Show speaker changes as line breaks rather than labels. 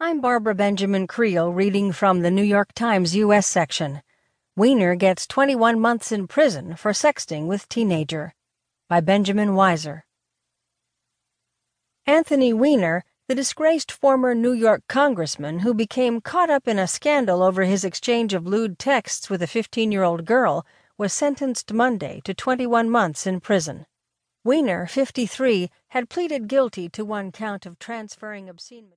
I'm Barbara Benjamin Creel reading from the New York Times U.S. section. Weiner gets 21 months in prison for sexting with teenager. By Benjamin Weiser. Anthony Weiner, the disgraced former New York congressman who became caught up in a scandal over his exchange of lewd texts with a 15 year old girl, was sentenced Monday to 21 months in prison. Weiner, 53, had pleaded guilty to one count of transferring obscene